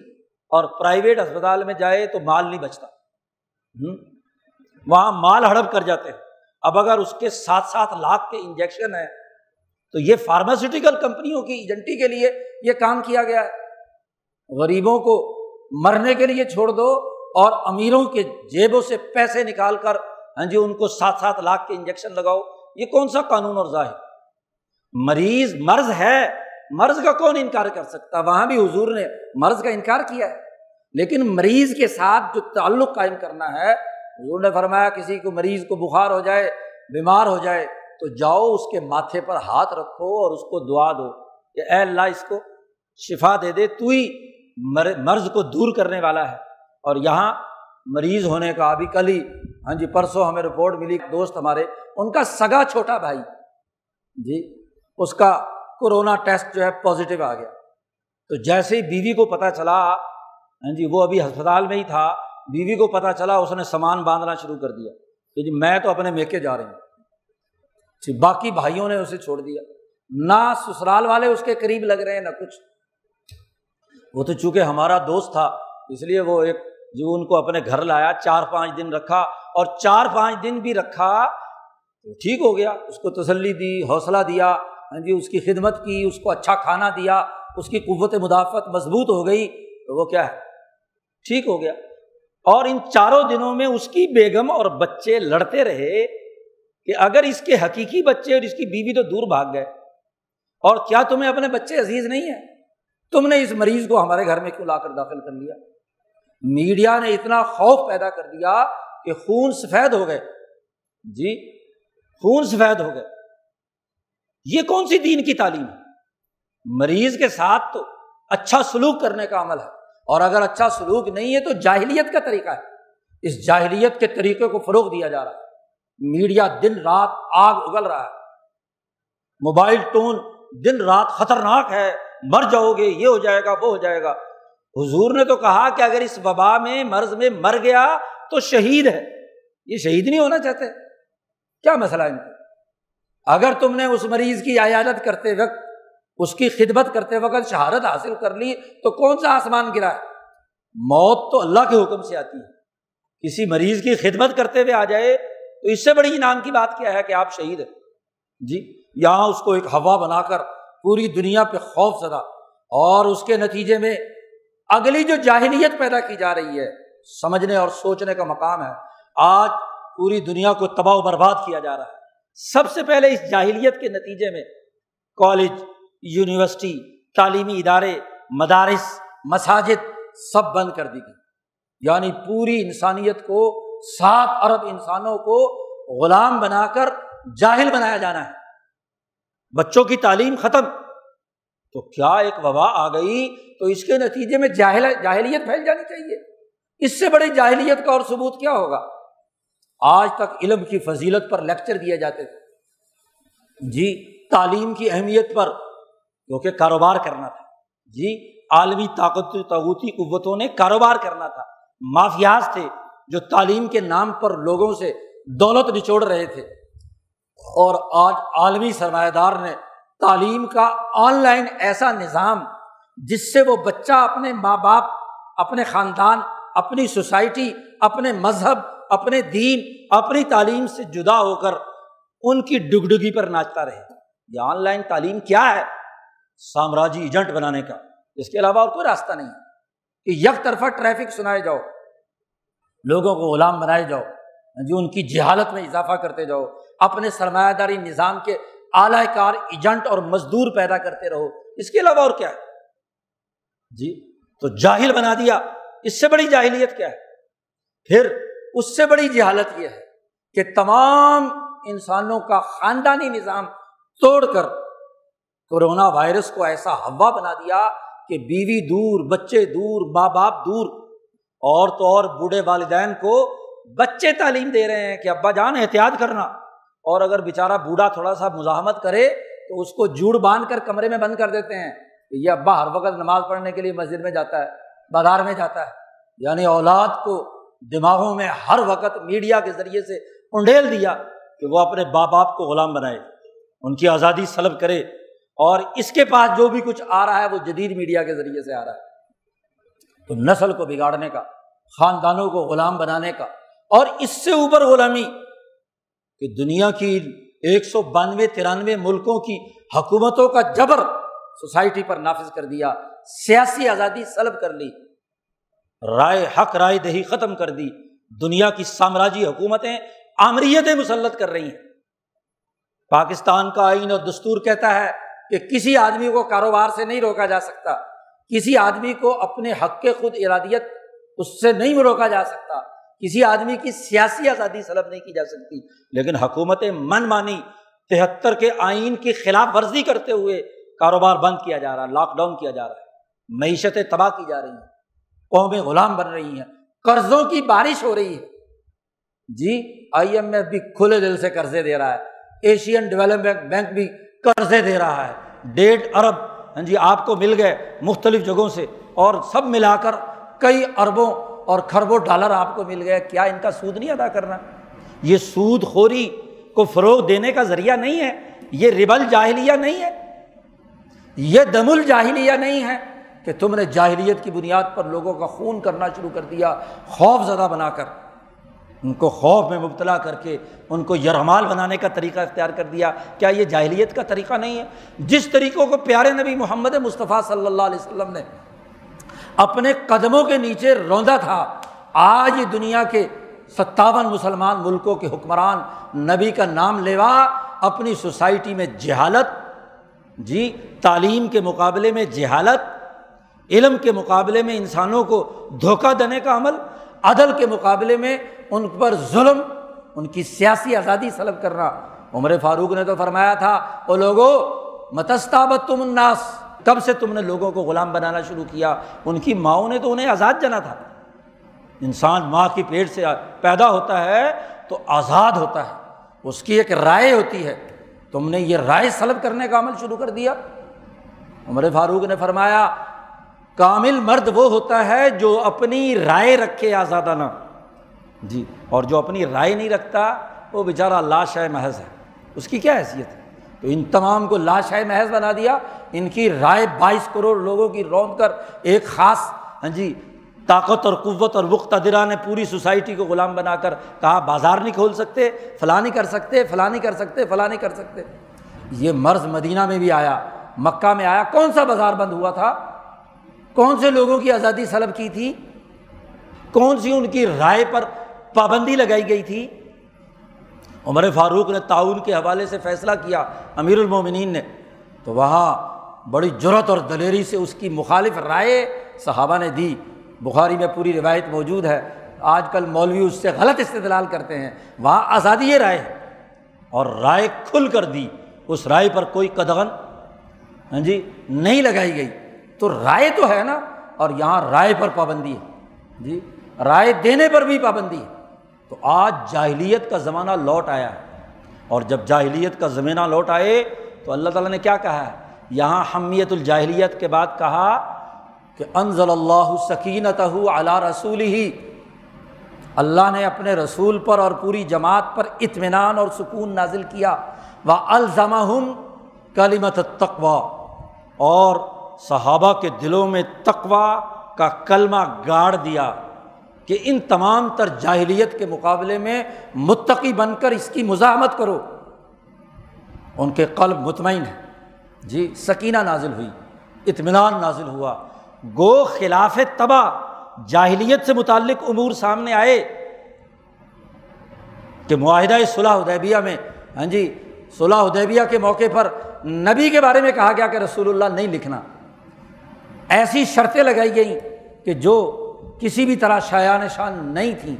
اور پرائیویٹ اسپتال میں جائے تو مال نہیں بچتا۔ وہاں مال ہڑپ کر جاتے ہیں۔ اب اگر اس کے ساتھ ساتھ لاکھ کے انجیکشن ہے تو یہ فارماسیوٹیکل کمپنیوں کی ایجنٹی کے لیے یہ کام کیا گیا ہے۔ غریبوں کو مرنے کے لیے چھوڑ دو اور امیروں کے جیبوں سے پیسے نکال کر ہاں جی ان کو سات سات لاکھ کے انجیکشن لگاؤ۔ یہ کون سا قانون اور ظاہر؟ مریض مرض ہے، مرض کا کون انکار کر سکتا؟ وہاں بھی حضور نے مرض کا انکار کیا ہے۔ لیکن مریض کے ساتھ جو تعلق قائم کرنا ہے، حضور نے فرمایا کسی کو مریض کو بخار ہو جائے، بیمار ہو جائے، تو جاؤ اس کے ماتھے پر ہاتھ رکھو اور اس کو دعا دو کہ اے اللہ اس کو شفا دے دے، تو ہی مرض کو دور کرنے والا ہے۔ اور یہاں مریض ہونے کا ابھی کل ہی ہاں جی پرسوں ہمیں رپورٹ ملی دوست ہمارے، ان کا سگا چھوٹا بھائی۔ جی اس کا کورونا ٹیسٹ جو ہے پازیٹیو آ گیا۔ تو جیسے ہی بیوی کو پتہ چلا ہاں جی وہ ابھی ہسپتال میں ہی تھا، بیوی کو پتہ چلا، اس نے سامان باندھنا شروع کر دیا۔ کہ جی میں تو اپنے میکے جا رہی ہوں۔ جی باقی بھائیوں نے اسے چھوڑ دیا۔ نہ سسرال والے اس کے قریب لگ رہے ہیں، نہ کچھ۔ وہ تو چونکہ ہمارا دوست تھا، اس لیے وہ ایک جو ان کو اپنے گھر لایا، چار پانچ دن رکھا۔ اور چار پانچ دن بھی رکھا، تو ٹھیک ہو گیا، اس کو تسلی دی، حوصلہ دیا ہاں جی اس کی خدمت کی، اس کو اچھا کھانا دیا، اس کی قوت مدافعت مضبوط ہو گئی، تو وہ کیا ہے؟ ٹھیک ہو گیا۔ اور ان چاروں دنوں میں اس کی بیگم اور بچے لڑتے رہے کہ اگر اس کے حقیقی بچے اور اس کی بیوی تو دور بھاگ گئے۔ اور کیا تمہیں اپنے بچے عزیز نہیں ہے تم نے اس مریض کو ہمارے گھر میں کیوں لا کر داخل کر لیا؟ میڈیا نے اتنا خوف پیدا کر دیا کہ خون سفید ہو گئے۔ جی خون سفید ہو گئے۔ یہ کون سی دین کی تعلیم ہے؟ مریض کے ساتھ تو اچھا سلوک کرنے کا عمل ہے۔ اور اگر اچھا سلوک نہیں ہے تو جاہلیت کا طریقہ ہے۔ اس جاہلیت کے طریقے کو فروغ دیا جا رہا ہے۔ میڈیا دن رات آگ اگل رہا ہے۔ موبائل ٹون دن رات خطرناک ہے۔ مر جاؤ گے، یہ ہو جائے گا، وہ ہو جائے گا۔ حضور نے تو کہا کہ اگر اس وبا میں، مرض میں مر گیا تو شہید ہے یہ شہید نہیں ہونا چاہتے۔ کیا مسئلہ ان کا؟ اگر تم نے اس مریض کی عیادت کرتے وقت، اس کی خدمت کرتے وقت شہادت حاصل کر لی، تو کون سا آسمان گرا ہے؟ موت تو اللہ کے حکم سے آتی ہے۔ کسی مریض کی خدمت کرتے ہوئے آ جائے، تو اس سے بڑی انعام کی بات کیا ہے کہ آپ شہید ہیں؟ جی یہاں اس کو ایک ہوا بنا کر پوری دنیا پہ خوف زدہ اور اس کے نتیجے میں اگلی جو جاہلیت پیدا کی جا رہی ہے سمجھنے اور سوچنے کا مقام ہے۔ آج پوری دنیا کو تباہ و برباد کیا جا رہا ہے۔ سب سے پہلے اس جاہلیت کے نتیجے میں کالج، یونیورسٹی، تعلیمی ادارے، مدارس، مساجد سب بند کر دی گئی یعنی پوری انسانیت کو، سات ارب انسانوں کو غلام بنا کر جاہل بنایا جانا ہے۔ بچوں کی تعلیم ختم۔ تو کیا ایک وبا آ گئی؟ تو اس کے نتیجے میں جاہل جاہلیت پھیل جانی چاہیے۔ اس سے بڑی جاہلیت کا اور ثبوت کیا ہوگا؟ آج تک علم کی فضیلت پر لیکچر دیے جاتے تھے۔ جی تعلیم کی اہمیت پر، کیونکہ کاروبار کرنا تھا۔ جی عالمی طاقت تغوتی قوتوں نے کاروبار کرنا تھا۔ مافیاز تھے جو تعلیم کے نام پر لوگوں سے دولت نچوڑ رہے تھے۔ اور آج عالمی سرمایہ دار نے تعلیم کا آن لائن ایسا نظام جس سے وہ بچہ اپنے ماں باپ، اپنے خاندان اپنی سوسائٹی، اپنے مذہب، اپنے دین، اپنی تعلیم سے جدا ہو کر ان کی ڈگڈگی پر ناچتا رہے۔ یہ آن لائن تعلیم کیا ہے؟ سامراجی ایجنٹ بنانے کا۔ اس کے علاوہ اور کوئی راستہ نہیں کہ یک طرفہ ٹریفک سنائے جاؤ، لوگوں کو غلام بنائے جاؤ جو ان کی جہالت میں اضافہ کرتے جاؤ، اپنے سرمایہ داری نظام کے اعلی کار ایجنٹ اور مزدور پیدا کرتے رہو۔ اس کے علاوہ اور کیا ہے؟ جی تو جاہل بنا دیا۔ اس سے بڑی جاہلیت کیا ہے؟ پھر اس سے بڑی جہالت یہ ہے کہ تمام انسانوں کا خاندانی نظام توڑ کر کورونا وائرس کو ایسا ہوا بنا دیا کہ بیوی دور، بچے دور، ماں باپ دور اور تو اور بوڑھے والدین کو بچے تعلیم دے رہے ہیں کہ ابا جان احتیاط کرنا۔ اور اگر بےچارا بوڑھا تھوڑا سا مزاحمت کرے تو اس کو جوڑ باندھ کر کمرے میں بند کر دیتے ہیں۔ کہ یہ ابا ہر وقت نماز پڑھنے کے لیے مسجد میں جاتا ہے۔ بازار میں جاتا ہے۔ یعنی اولاد کو دماغوں میں ہر وقت میڈیا کے ذریعے سے انڈیل دیا کہ وہ اپنے باپ باپ کو غلام بنائے، ان کی آزادی سلب کرے اور اس کے پاس جو بھی کچھ آ رہا ہے وہ جدید میڈیا کے ذریعے سے آ رہا ہے۔ تو نسل کو بگاڑنے کا، خاندانوں کو غلام بنانے کا اور اس سے اوپر غلامی کہ دنیا کی ایک سو بانوے، ترانوے ملکوں کی حکومتوں کا جبر سوسائٹی پر نافذ کر دیا۔ سیاسی آزادی سلب کر لی۔ رائے حق، رائے دہی ختم کر دی۔ دنیا کی سامراجی حکومتیں آمریتیں مسلط کر رہی ہیں۔ پاکستان کا آئین اور دستور کہتا ہے کہ کسی آدمی کو کاروبار سے نہیں روکا جا سکتا۔ کسی آدمی کو اپنے حق کے خود ارادیت اس سے نہیں روکا جا سکتا۔ کسی آدمی کی سیاسی آزادی سلب نہیں کی جا سکتی۔ لیکن حکومت من مانی تہتر کے آئین کی خلاف ورزی کرتے ہوئے کاروبار بند کیا جا رہا ہے، لاک ڈاؤن کیا جا رہا ہے۔ معیشتیں تباہ کی جا رہی ہیں، قومیں غلام بن رہی ہیں، قرضوں کی بارش ہو رہی ہے۔ جی آئی ایم ایف بھی کھلے دل سے قرضے دے رہا ہے، ایشین ڈیولپمنٹ بینک بھی قرضے دے رہا ہے۔ ڈیڑھ ارب ہاں جی آپ کو مل گئے مختلف جگہوں سے، اور سب ملا کر کئی اربوں اور کھربوں ڈالر آپ کو مل گئے۔ کیا ان کا سود نہیں ادا کرنا؟ یہ سود خوری کو فروغ دینے کا ذریعہ نہیں ہے، یہ ربل جاہلیہ نہیں ہے، یہ دم الجاہلیہ نہیں ہے۔ کہ تم نے جاہلیت کی بنیاد پر لوگوں کا خون کرنا شروع کر دیا، خوف زدہ بنا کر۔ ان کو خوف میں مبتلا کر کے ان کو یرغمال بنانے کا طریقہ اختیار کر دیا۔ کیا یہ جاہلیت کا طریقہ نہیں ہے؟ جس طریقوں کو پیارے نبی محمد مصطفیٰ صلی اللہ علیہ وسلم نے اپنے قدموں کے نیچے روندا تھا، آج دنیا کے ستاون مسلمان ملکوں کے حکمران نبی کا نام لیوا اپنی سوسائٹی میں جہالت جی تعلیم کے مقابلے میں جہالت علم کے مقابلے میں انسانوں کو دھوکہ دینے کا عمل، عدل کے مقابلے میں ان پر ظلم، ان کی سیاسی آزادی سلب کرنا۔ عمر فاروق نے تو فرمایا تھا وہ لوگوں متستابت تم الناس۔ کب سے تم نے لوگوں کو غلام بنانا شروع کیا؟ ان کی ماؤں نے تو انہیں آزاد جنا تھا۔ انسان ماں کی پیٹ سے پیدا ہوتا ہے تو آزاد ہوتا ہے، اس کی ایک رائے ہوتی ہے۔ تم نے یہ رائے سلب کرنے کا عمل شروع کر دیا۔ عمر فاروق نے فرمایا کامل مرد وہ ہوتا ہے جو اپنی رائے رکھے آزادانہ۔ جی اور جو اپنی رائے نہیں رکھتا، وہ بیچارہ لاش ہے محض ہے۔ اس کی کیا حیثیت ہے؟ تو ان تمام کو لاش ہے محض بنا دیا۔ ان کی رائے بائیس کروڑ لوگوں کی رون کر ایک خاص ہاں جی طاقت اور قوت اور وقتدرا نے پوری سوسائٹی کو غلام بنا کر کہا، بازار نہیں کھول سکتے، فلاں نہیں کر سکتے، فلاں نہیں کر سکتے، فلاں نہیں کر سکتے۔ یہ مرض مدینہ میں بھی آیا، مکہ میں آیا، کون سا بازار بند ہوا تھا؟ کون سے لوگوں کی آزادی سلب کی تھی؟ کون سی ان کی رائے پر پابندی لگائی گئی تھی؟ عمر فاروق نے تعاون کے حوالے سے فیصلہ کیا، امیر المومنین نے۔ تو وہاں بڑی جرت اور دلیری سے اس کی مخالف رائے صحابہ نے دی۔ بخاری میں پوری روایت موجود ہے۔ آج کل مولوی اس سے غلط استدلال کرتے ہیں۔ وہاں آزادی رائے ہے۔ اور رائے کھل کر دی۔ اس رائے پر کوئی قدغن ہاں جی نہیں لگائی گئی۔ تو رائے تو ہے نا، اور یہاں رائے پر پابندی ہے۔ جی رائے دینے پر بھی پابندی ہے۔ تو آج جاہلیت کا زمانہ لوٹ آیا ہے۔ اور جب جاہلیت کا زمینہ لوٹ آئے تو اللہ تعالیٰ نے کیا کہا ہے؟ یہاں حمیت الجاہلیت کے بعد کہا کہ انضل اللہ سکینت علی رسول ہی اللہ نے اپنے رسول پر اور پوری جماعت پر اطمینان اور سکون نازل کیا۔ وہ الزمہ کلیمت تقوا اور صحابہ کے دلوں میں تقوا کا کلمہ گاڑ دیا کہ ان تمام تر جاہلیت کے مقابلے میں متقی بن کر اس کی مزاحمت کرو۔ ان کے قلب مطمئن ہے جی سکینہ نازل ہوئی، اطمینان نازل ہوا۔ گو خلاف تباہ جاہلیت سے متعلق امور سامنے آئے کہ معاہدہ صلاح ادیبیہ میں ہاں جی صلاح ادیبیہ کے موقع پر نبی کے بارے میں کہا گیا کہ رسول اللہ نہیں لکھنا۔ ایسی شرطیں لگائی گئیں کہ جو کسی بھی طرح شاع نشان نہیں تھیں،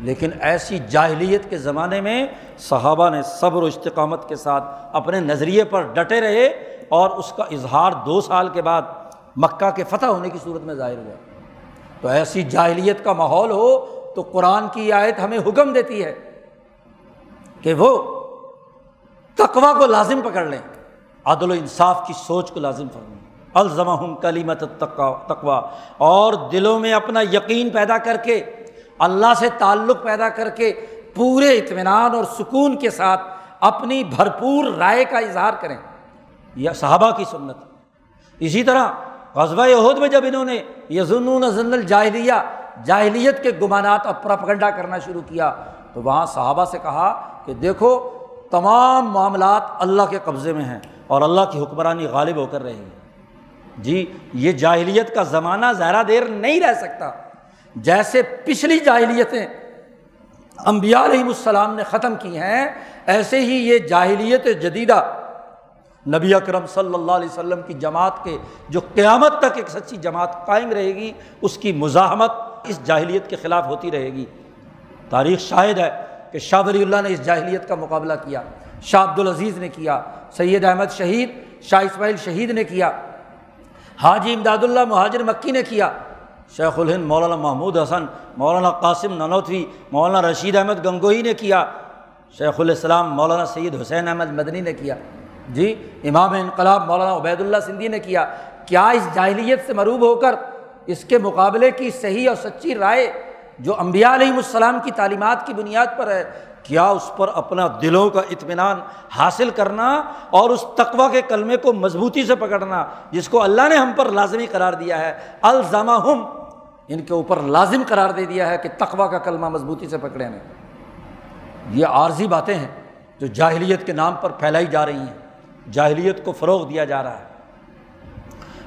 لیکن ایسی جاہلیت کے زمانے میں صحابہ نے صبر و استقامت کے ساتھ اپنے نظریے پر ڈٹے رہے اور اس کا اظہار دو سال کے بعد مکہ کے فتح ہونے کی صورت میں ظاہر ہوا۔ تو ایسی جاہلیت کا ماحول ہو تو قرآن کی آیت ہمیں حکم دیتی ہے کہ وہ تقوا کو لازم پکڑ لیں، عدل و انصاف کی سوچ کو لازم فرمائیں۔ الزم کلیمت تقوا اور دلوں میں اپنا یقین پیدا کر کے، اللہ سے تعلق پیدا کر کے پورے اطمینان اور سکون کے ساتھ اپنی بھرپور رائے کا اظہار کریں۔ یہ صحابہ کی سنت۔ اسی طرح قصبہ عہد میں جب انہوں نے یزن ضن الجاہلیہ، جاہلیت کے گمانات اور پرپگنڈا کرنا شروع کیا، تو وہاں صحابہ سے کہا کہ دیکھو، تمام معاملات اللہ کے قبضے میں ہیں اور اللہ کی حکمرانی غالب ہو کر رہے ہیں۔ جی یہ جاہلیت کا زمانہ زیادہ دیر نہیں رہ سکتا۔ جیسے پچھلی جاہلیتیں امبیا علیہم السلام نے ختم کی ہیں، ایسے ہی یہ جاہلیت جدیدہ نبی اکرم صلی اللہ علیہ وسلم کی جماعت کے، جو قیامت تک ایک سچی جماعت قائم رہے گی، اس کی مزاحمت اس جاہلیت کے خلاف ہوتی رہے گی۔ تاریخ شاہد ہے کہ شاہ ولی اللہ نے اس جاہلیت کا مقابلہ کیا، شاہ عبد العزیز نے کیا، سید احمد شہید، شاہ اسماعیل شہید نے کیا۔ حاجی امداد اللہ مہاجر مکی نے کیا۔ شیخ الہند مولانا محمود حسن، مولانا قاسم ننوتوی، مولانا رشید احمد گنگوئی نے کیا۔ شیخ الاسلام مولانا سید حسین احمد مدنی نے کیا۔ جی امام انقلاب مولانا عبید اللہ سندھی نے کیا۔ کیا اس جاہلیت سے مروب ہو کر اس کے مقابلے کی صحیح اور سچی رائے جو امبیا علیہم السلام کی تعلیمات کی بنیاد پر ہے کیا اس پر اپنا دلوں کا اطمینان حاصل کرنا اور اس تقوا کے کلمے کو مضبوطی سے پکڑنا جس کو اللہ نے ہم پر لازمی قرار دیا ہے الزامہ ہم ان کے اوپر لازم قرار دے دیا ہے کہ تقوا کا کلمہ مضبوطی سے پکڑے نے یہ عارضی باتیں ہیں جو جاہلیت کے نام پر پھیلائی جا رہی ہیں۔ جاہلیت کو فروغ دیا جا رہا ہے۔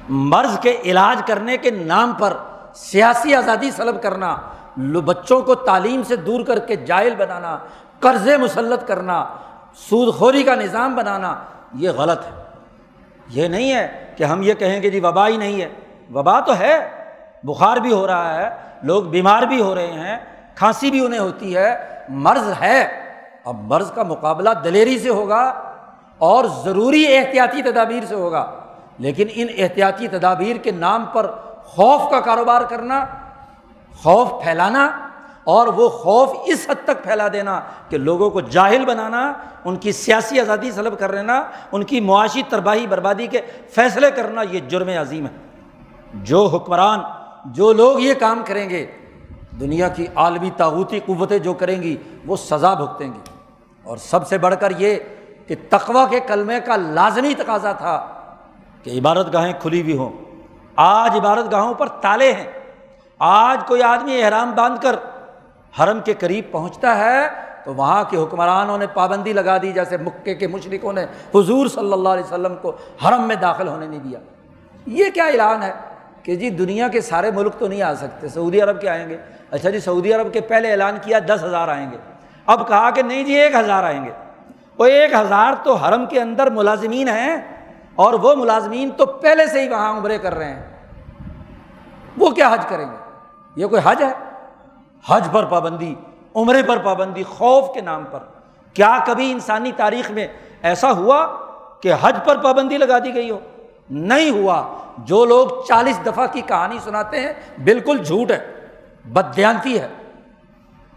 مرض کے علاج کرنے کے نام پر سیاسی آزادی سلب کرنا بچوں کو تعلیم سے دور کر کے جائل بنانا قرضے مسلط کرنا، سود خوری کا نظام بنانا، یہ غلط ہے۔ یہ نہیں ہے کہ ہم یہ کہیں کہ جی وبا ہی نہیں ہے۔ وبا تو ہے، بخار بھی ہو رہا ہے، لوگ بیمار بھی ہو رہے ہیں، کھانسی بھی انہیں ہوتی ہے، مرض ہے۔ اب مرض کا مقابلہ دلیری سے ہوگا اور ضروری احتیاطی تدابیر سے ہوگا۔ لیکن ان احتیاطی تدابیر کے نام پر خوف کا کاروبار کرنا، خوف پھیلانا اور وہ خوف اس حد تک پھیلا دینا کہ لوگوں کو جاہل بنانا، ان کی سیاسی آزادی سلب کر لینا، ان کی معاشی ترباہی بربادی کے فیصلے کرنا، یہ جرم عظیم ہے۔ جو حکمران، جو لوگ یہ کام کریں گے، دنیا کی عالمی تاوتی قوتیں جو کریں گی، وہ سزا بھگتیں گی اور سب سے بڑھ کر یہ کہ تقوا کے کلمے کا لازمی تقاضا تھا کہ عبادت گاہیں کھلی ہوئی ہوں۔ آج عبادت گاہوں پر تالے ہیں۔ آج کوئی آدمی احرام باندھ کر حرم کے قریب پہنچتا ہے، تو وہاں کے حکمرانوں نے پابندی لگا دی، جیسے مکے کے مشرقوں نے حضور صلی اللہ علیہ وسلم کو حرم میں داخل ہونے نہیں دیا۔ یہ کیا اعلان ہے کہ جی دنیا کے سارے ملک تو نہیں آ سکتے، سعودی عرب کے آئیں گے۔ اچھا جی سعودی عرب کے پہلے اعلان کیا دس ہزار آئیں گے۔ اب کہا کہ نہیں جی ایک ہزار آئیں گے۔ وہ ایک ہزار تو حرم کے اندر ملازمین ہیں اور وہ ملازمین تو پہلے سے ہی وہاں عمرے کر رہے ہیں۔ وہ کیا حج کریں گے؟ یہ کوئی حج ہے؟ حج پر پابندی، عمرے پر پابندی، خوف کے نام پر۔ کیا کبھی انسانی تاریخ میں ایسا ہوا کہ حج پر پابندی لگا دی گئی ہو؟ نہیں ہوا۔ جو لوگ چالیس دفعہ کی کہانی سناتے ہیں، بالکل جھوٹ ہے بدیانتی ہے۔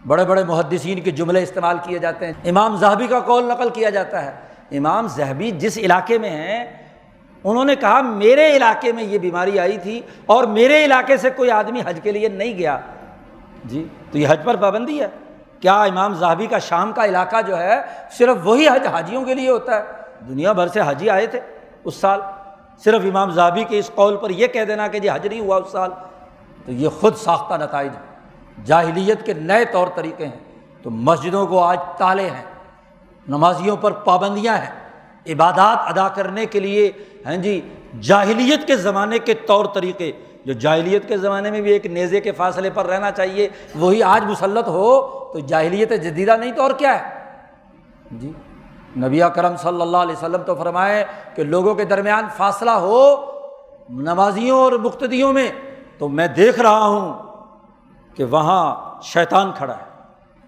بڑے بڑے محدثین کے جملے استعمال کیے جاتے ہیں۔ امام زہبی کا کال نقل کیا جاتا ہے۔ امام زہبی جس علاقے میں ہیں، انہوں نے کہا، میرے علاقے میں یہ بیماری آئی تھی اور میرے علاقے سے کوئی آدمی حج کے لیے نہیں گیا۔ جی تو یہ حج پر پابندی ہے؟ کیا امام زہبی کا شام کا علاقہ جو ہے صرف وہی حج حاجیوں کے لیے ہوتا ہے؟ دنیا بھر سے حاجی آئے تھے اس سال۔ صرف امام زہبی کے اس قول پر یہ کہہ دینا کہ جی حج نہیں ہوا اس سال۔ تو یہ خود ساختہ نتائج جاہلیت کے نئے طور طریقے ہیں۔ تو مسجدوں کو آج تالے ہیں۔ نمازیوں پر پابندیاں ہیں۔ عبادات ادا کرنے کے لیے ہیں جی جاہلیت کے زمانے کے طور طریقے جو جاہلیت کے زمانے میں بھی ایک نیزے کے فاصلے پر رہنا چاہیے، وہی آج مسلط ہو تو جاہلیت جدیدہ نہیں تو اور کیا ہے؟ جی نبی کرم صلی اللہ علیہ وسلم تو فرمائے کہ لوگوں کے درمیان فاصلہ ہو نمازیوں اور مقتدیوں میں، تو میں دیکھ رہا ہوں کہ وہاں شیطان کھڑا ہے۔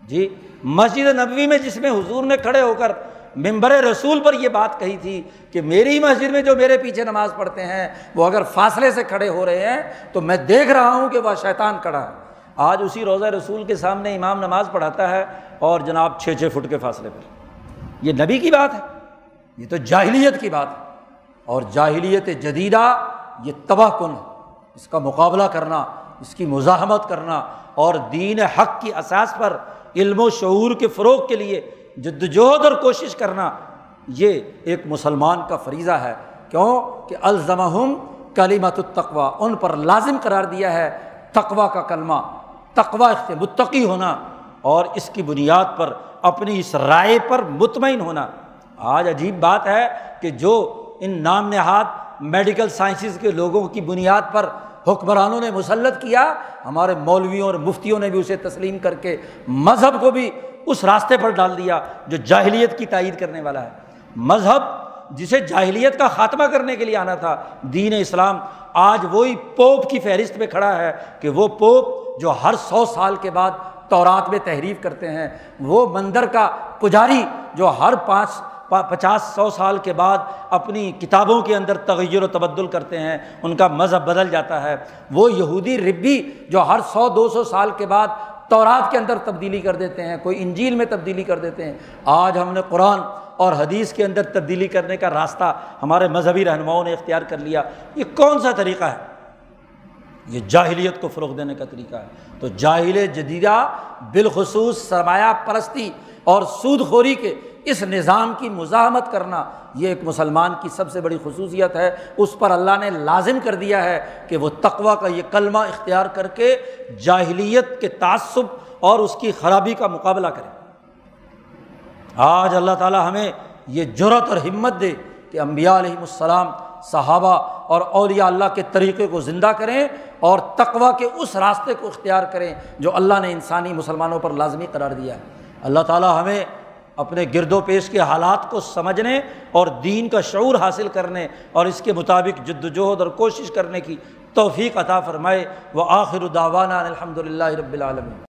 جی مسجد نبوی میں جس میں حضور نے کھڑے ہو کر ممبر رسول پر یہ بات کہی تھی کہ میری مسجد میں جو میرے پیچھے نماز پڑھتے ہیں، وہ اگر فاصلے سے کھڑے ہو رہے ہیں، تو میں دیکھ رہا ہوں کہ وہ شیطان کھڑا ہے۔ آج اسی روزہ رسول کے سامنے امام نماز پڑھاتا ہے اور جناب چھ چھ فٹ کے فاصلے پر۔ یہ نبی کی بات ہے، یہ تو جاہلیت کی بات ہے۔ اور جاہلیت جدیدہ یہ تباہ کن ہے۔ اس کا مقابلہ کرنا، اس کی مزاحمت کرنا اور دین حق کی اساس پر علم و شعور کے فروغ کے لیے جد وجہد اور کوشش کرنا یہ ایک مسلمان کا فریضہ ہے۔ کیوں؟ کہ الزمہم کلیمت التقوا ان پر لازم قرار دیا ہے تقوا کا کلمہ تقوا متقی ہونا اور اس کی بنیاد پر اپنی اس رائے پر مطمئن ہونا۔ آج عجیب بات ہے کہ جو ان نام نہاد میڈیکل سائنسز کے لوگوں کی بنیاد پر حکمرانوں نے مسلط کیا، ہمارے مولویوں اور مفتیوں نے بھی اسے تسلیم کر کے مذہب کو بھی اس راستے پر ڈال دیا جو جاہلیت کی تائید کرنے والا ہے۔ مذہب جسے جاہلیت کا خاتمہ کرنے کے لیے آنا تھا، دین اسلام آج وہی پوپ کی فہرست پہ کھڑا ہے کہ وہ پوپ جو ہر سو سال کے بعد تورات میں تحریف کرتے ہیں، وہ مندر کا پجاری جو ہر پانچ، پچاس سو سال کے بعد اپنی کتابوں کے اندر تغیر و تبدل کرتے ہیں، ان کا مذہب بدل جاتا ہے۔ وہ یہودی ربی جو ہر سو، دو سو سال کے بعد تورات کے اندر تبدیلی کر دیتے ہیں، کوئی انجیل میں تبدیلی کر دیتے ہیں۔ آج ہم نے قرآن اور حدیث کے اندر تبدیلی کرنے کا راستہ ہمارے مذہبی رہنماؤں نے اختیار کر لیا۔ یہ کون سا طریقہ ہے؟ یہ جاہلیت کو فروغ دینے کا طریقہ ہے۔ تو جاہل جدیدہ بالخصوص سرمایہ پرستی اور سود خوری کے اس نظام کی مزاحمت کرنا یہ ایک مسلمان کی سب سے بڑی خصوصیت ہے۔ اس پر اللہ نے لازم کر دیا ہے کہ وہ تقوا کا یہ کلمہ اختیار کر کے جاہلیت کے تعصب اور اس کی خرابی کا مقابلہ کرے۔ آج اللہ تعالیٰ ہمیں یہ جرت اور ہمت دے کہ امبیا علیہم السلام، صحابہ اور اولیاء اللہ کے طریقے کو زندہ کریں اور تقوا کے اس راستے کو اختیار کریں جو اللہ نے انسانی مسلمانوں پر لازمی قرار دیا ہے۔ اللہ تعالیٰ ہمیں اپنے گرد و پیش کے حالات کو سمجھنے اور دین کا شعور حاصل کرنے اور اس کے مطابق جد وجہد اور کوشش کرنے کی توفیق عطا فرمائے۔ وہ آخر الداوانہ الحمد للہ رب العالمین۔